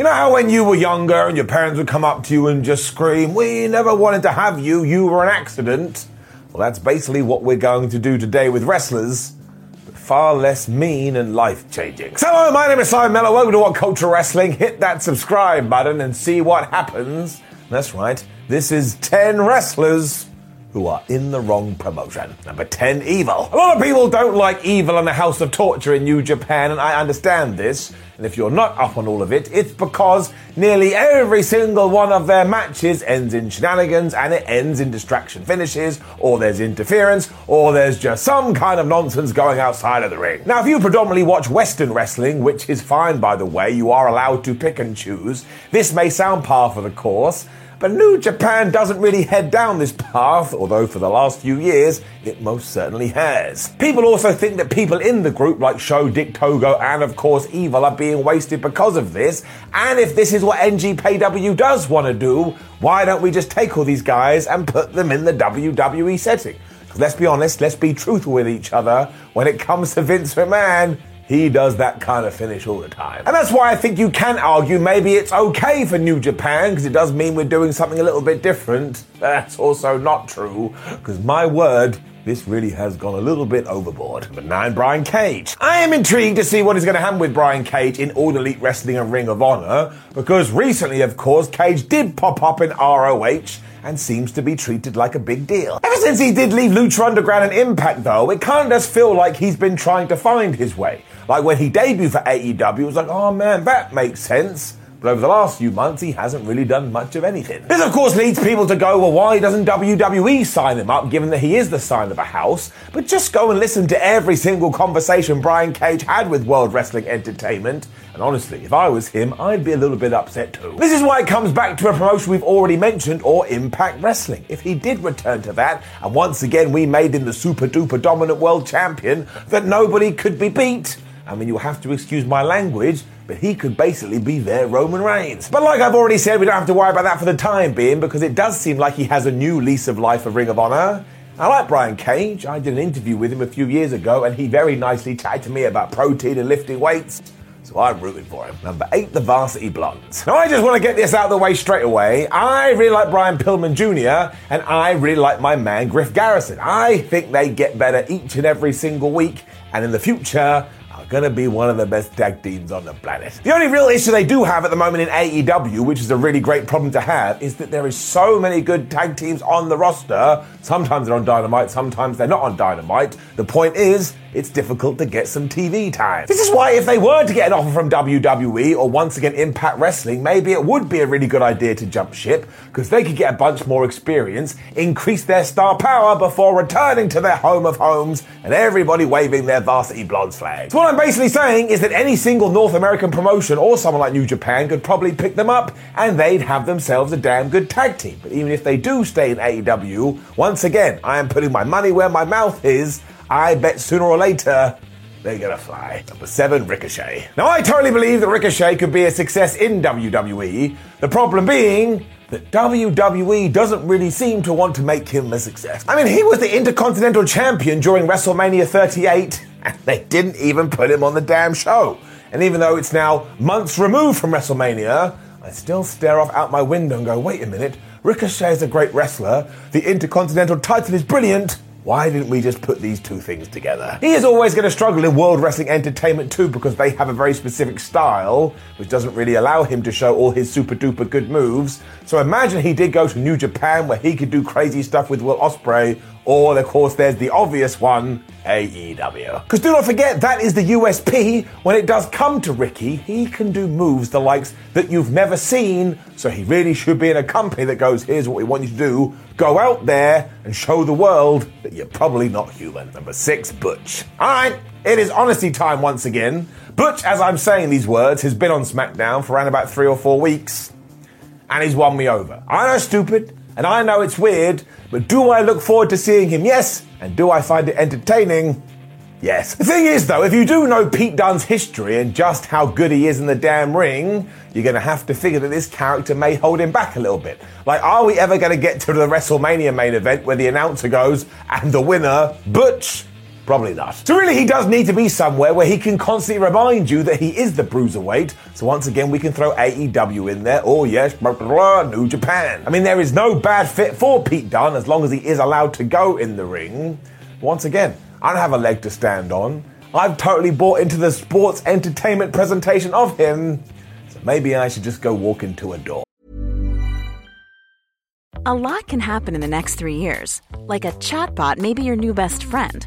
You know how when you were younger and your parents would come up to you and just scream, We never wanted to have you, you were an accident? Well, that's basically what we're going to do today with wrestlers, but far less mean and life changing. So, hello, my name is Simon Miller. Welcome to What Culture Wrestling. Hit that subscribe button and see what happens. That's right, this is 10 wrestlers who are in the wrong promotion. Number 10, Evil. A lot of people don't like Evil and the House of Torture in New Japan, and I understand this. And if you're not up on all of it, it's because nearly every single one of their matches ends in shenanigans and it ends in distraction finishes, or there's interference, or there's just some kind of nonsense going outside of the ring. Now, if you predominantly watch Western wrestling, which is fine by the way, you are allowed to pick and choose, this may sound par for the course. But New Japan doesn't really head down this path, although for the last few years it most certainly has. People also think that people in the group like SHO, Dick Togo, and of course Evil are being wasted because of this. And if this is what NJPW does want to do, why don't we just take all these guys and put them in the WWE setting? let's be honest, let's be truthful with each other. When it comes to Vince McMahon, he does that kind of finish all the time. And that's why I think you can argue maybe it's okay for New Japan, because it does mean we're doing something a little bit different. That's also not true, because my word, this really has gone a little bit overboard. Number nine, Brian Cage. I am intrigued to see what is going to happen with Brian Cage in All Elite Wrestling and Ring of Honor, because recently, of course, Cage did pop up in ROH and seems to be treated like a big deal. Ever since he did leave Lucha Underground and Impact, though, it kind of does feel like he's been trying to find his way. Like when he debuted for AEW, it was like, oh man, that makes sense. But over the last few months, he hasn't really done much of anything. This, of course, leads people to go, well, why doesn't WWE sign him up, given that he is the sign of a house? But just go and listen to every single conversation Brian Cage had with World Wrestling Entertainment. And honestly, if I was him, I'd be a little bit upset too. This is why it comes back to a promotion we've already mentioned, or Impact Wrestling. If he did return to that, and once again we made him the super duper dominant world champion that nobody could be beat, I mean, you'll have to excuse my language, but he could basically be their Roman Reigns. But like I've already said, we don't have to worry about that for the time being because it does seem like he has a new lease of life of Ring of Honor. I like Brian Cage. I did an interview with him a few years ago and he very nicely chatted to me about protein and lifting weights. So I'm rooting for him. Number eight, the Varsity Blondes. Now I just want to get this out of the way straight away. I really like Brian Pillman Jr. and I really like my man Griff Garrison. I think they get better each and every single week and in the future are gonna be one of the best tag teams on the planet. The only real issue they do have at the moment in AEW, which is a really great problem to have, is that there is so many good tag teams on the roster. Sometimes they're on Dynamite, sometimes they're not on Dynamite. The point is, it's difficult to get some TV time. This is why if they were to get an offer from WWE or once again Impact Wrestling, maybe it would be a really good idea to jump ship because they could get a bunch more experience, increase their star power before returning to their home of homes and everybody waving their varsity blondes flags. So what I'm basically saying is that any single North American promotion or someone like New Japan could probably pick them up and they'd have themselves a damn good tag team. But even if they do stay in AEW, once again, I am putting my money where my mouth is. I bet sooner or later they're gonna fly. Number seven, Ricochet. Now, I totally believe that Ricochet could be a success in WWE. The problem being that WWE doesn't really seem to want to make him a success. I mean, he was the Intercontinental Champion during WrestleMania 38, and they didn't even put him on the damn show. And even though it's now months removed from WrestleMania, I still stare off out my window and go, wait a minute, Ricochet is a great wrestler, the Intercontinental title is brilliant. Why didn't we just put these two things together? He is always going to struggle in World Wrestling Entertainment too because they have a very specific style, which doesn't really allow him to show all his super duper good moves. So imagine he did go to New Japan where he could do crazy stuff with Will Ospreay, or of course there's the obvious one, AEW. Because do not forget, that is the USP. When it does come to Ricky, he can do moves the likes that you've never seen. So he really should be in a company that goes, here's what we want you to do. Go out there and show the world that you're probably not human. Number six, Butch. All right, it is honesty time once again. Butch, as I'm saying these words, has been on SmackDown for around about three or four weeks. And he's won me over. I know stupid, and I know it's weird, but do I look forward to seeing him? Yes. And do I find it entertaining? Yes. The thing is, though, if you do know Pete Dunne's history and just how good he is in the damn ring, you're going to have to figure that this character may hold him back a little bit. Like, are we ever going to get to the WrestleMania main event where the announcer goes, and the winner, Butch? Probably not. So really, he does need to be somewhere where he can constantly remind you that he is the bruiserweight. So once again, we can throw AEW in there. Oh yes, blah, blah, blah, New Japan. I mean, there is no bad fit for Pete Dunne as long as he is allowed to go in the ring. Once again, I don't have a leg to stand on. I've totally bought into the sports entertainment presentation of him. So maybe I should just go walk into a door. A lot can happen in the next three years. Like a chatbot may be your new best friend.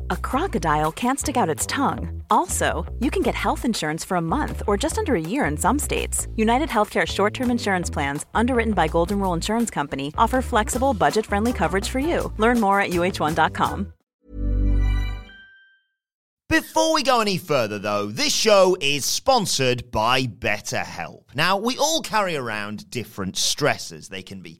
a crocodile can't stick out its tongue. Also, you can get health insurance for a month or just under a year in some states. United Healthcare short term insurance plans, underwritten by Golden Rule Insurance Company, offer flexible, budget friendly coverage for you. Learn more at uh1.com. Before we go any further, though, this show is sponsored by BetterHelp. Now, we all carry around different stresses. They can be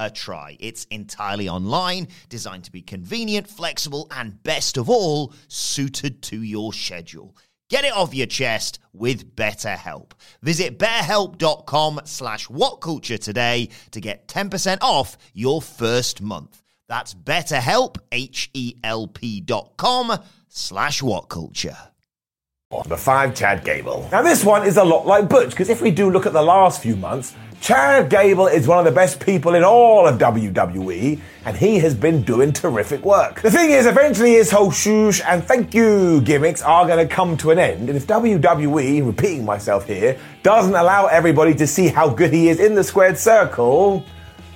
a try. It's entirely online, designed to be convenient, flexible, and best of all, suited to your schedule. Get it off your chest with BetterHelp. Visit betterhelp.com slash whatculture today to get 10% off your first month. That's betterhelp, H-E-L-P dot com slash whatculture. Number five, Chad Gable. Now, this one is a lot like Butch, because if we do look at the last few months, Chad Gable is one of the best people in all of WWE, and he has been doing terrific work. The thing is, eventually his whole shoosh and thank you gimmicks are going to come to an end, and if WWE, repeating myself here, doesn't allow everybody to see how good he is in the squared circle,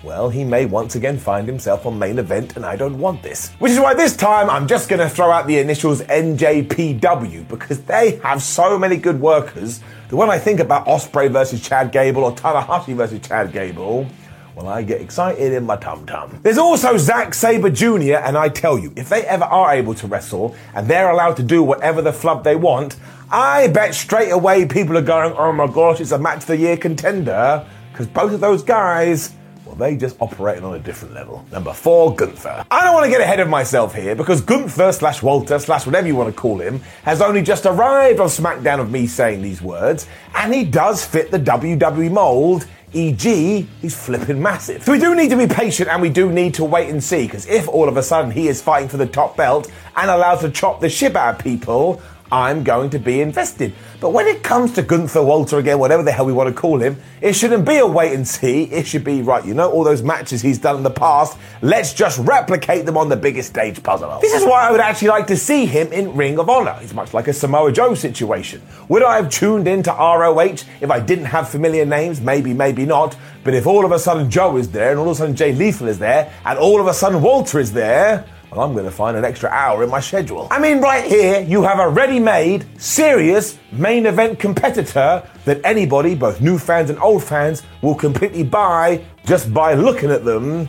well, he may once again find himself on main event, and I don't want this. Which is why this time I'm just going to throw out the initials NJPW because they have so many good workers that when I think about Ospreay versus Chad Gable or Tanahashi versus Chad Gable, well, I get excited in my tum tum. There's also Zack Sabre Jr., and I tell you, if they ever are able to wrestle and they're allowed to do whatever the flub they want, I bet straight away people are going, oh my gosh, it's a match of the year contender, because both of those guys they just operated on a different level. Number four, Gunther. I don't want to get ahead of myself here because Gunther slash Walter slash whatever you want to call him has only just arrived on SmackDown of me saying these words, and he does fit the WWE mold E.g., he's flipping massive. So we do need to be patient and we do need to wait and see, because if all of a sudden he is fighting for the top belt and allowed to chop the shit out of people, I'm going to be invested. But when it comes to Gunther Walter again, whatever the hell we want to call him, it shouldn't be a wait and see. It should be right. You know all those matches he's done in the past. Let's just replicate them on the biggest stage possible. This is why I would actually like to see him in Ring of Honor. It's much like a Samoa Joe situation. Would I have tuned into ROH if I didn't have familiar names? Maybe, maybe not. But if all of a sudden Joe is there, and all of a sudden Jay Lethal is there, and all of a sudden Walter is there, well, I'm going to find an extra hour in my schedule. I mean, right here, you have a ready made, serious main event competitor that anybody, both new fans and old fans, will completely buy just by looking at them.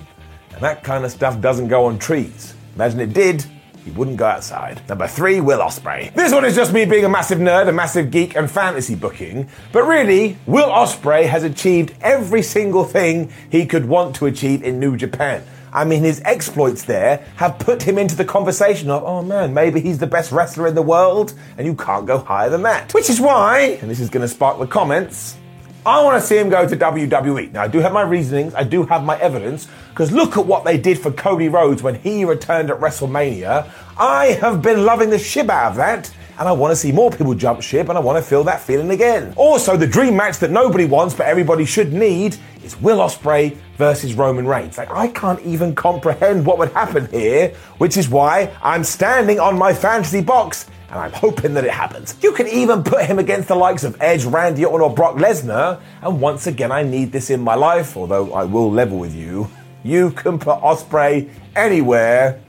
And that kind of stuff doesn't go on trees. Imagine it did. He wouldn't go outside. Number three, Will Ospreay. This one is just me being a massive nerd, a massive geek, and fantasy booking. But really, Will Ospreay has achieved every single thing he could want to achieve in New Japan. I mean, his exploits there have put him into the conversation of, oh man, maybe he's the best wrestler in the world, and you can't go higher than that. Which is why, and this is going to spark the comments, I want to see him go to WWE. Now, I do have my reasonings, I do have my evidence, because look at what they did for Cody Rhodes when he returned at WrestleMania. I have been loving the shit out of that and I want to see more people jump ship, and I want to feel that feeling again. Also, the dream match that nobody wants but everybody should need is Will Ospreay versus Roman Reigns. Like, I can't even comprehend what would happen here, which is why I'm standing on my fantasy box and I'm hoping that it happens. You can even put him against the likes of Edge, Randy Orton, or Brock Lesnar, and once again, I need this in my life, although I will level with you. You can put Ospreay anywhere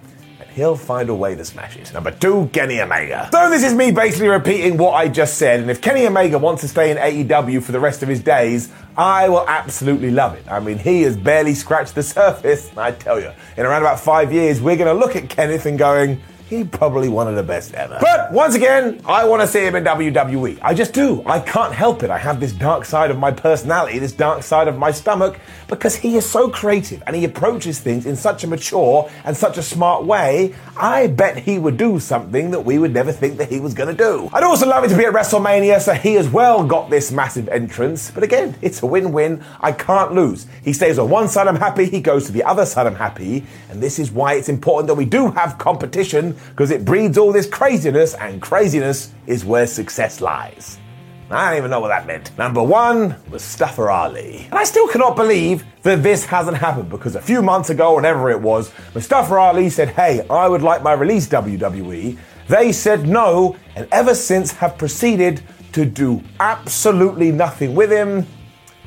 he'll find a way to smash it. Number two, Kenny Omega. So this is me basically repeating what I just said, and if Kenny Omega wants to stay in AEW for the rest of his days, I will absolutely love it. I mean, he has barely scratched the surface. I tell you, in around about five years, we're going to look at Kenneth and going, he probably one of the best ever. But once again, I want to see him in WWE. I just do. I can't help it. I have this dark side of my personality, this dark side of my stomach, because he is so creative and he approaches things in such a mature and such a smart way. I bet he would do something that we would never think that he was going to do. I'd also love it to be at WrestleMania, so he as well got this massive entrance. But again, it's a win win. I can't lose. He stays on one side, I'm happy. He goes to the other side, I'm happy. And this is why it's important that we do have competition because it breeds all this craziness, and craziness is where success lies. I don't even know what that meant. Number one, was Mustafa Ali. And I still cannot believe that this hasn't happened because a few months ago, whenever it was, Mustafa Ali said, Hey, I would like my release WWE. They said no, and ever since have proceeded to do absolutely nothing with him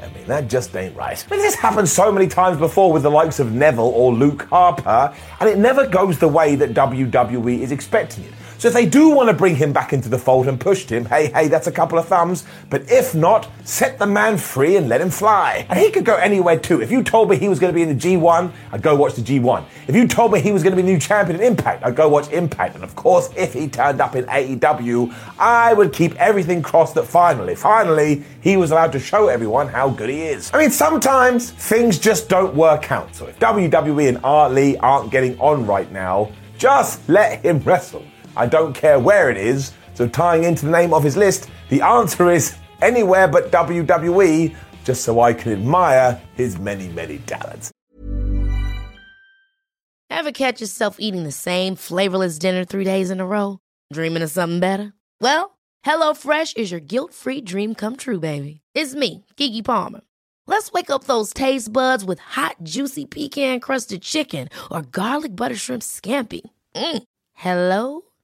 I mean, that just ain't right. Mean, this happened so many times before with the likes of Neville or Luke Harper, and it never goes the way that WWE is expecting it. So if they do want to bring him back into the fold and push him, hey, hey, that's a couple of thumbs. But if not, set the man free and let him fly. And he could go anywhere too. If you told me he was going to be in the G1, I'd go watch the G1. If you told me he was going to be new champion in Impact, I'd go watch Impact. And of course, if he turned up in AEW, I would keep everything crossed that finally, finally, he was allowed to show everyone how good he is. I mean, sometimes things just don't work out. So if WWE and Ali aren't getting on right now, just let him wrestle. I don't care where it is. So, tying into the name of his list, the answer is anywhere but WWE, just so I can admire his many, many talents. Ever catch yourself eating the same flavorless dinner three days in a row? Dreaming of something better? Well, HelloFresh is your guilt free dream come true, baby. It's me, Keke Palmer. Let's wake up those taste buds with hot, juicy pecan crusted chicken or garlic butter shrimp scampi. Mm. Hello?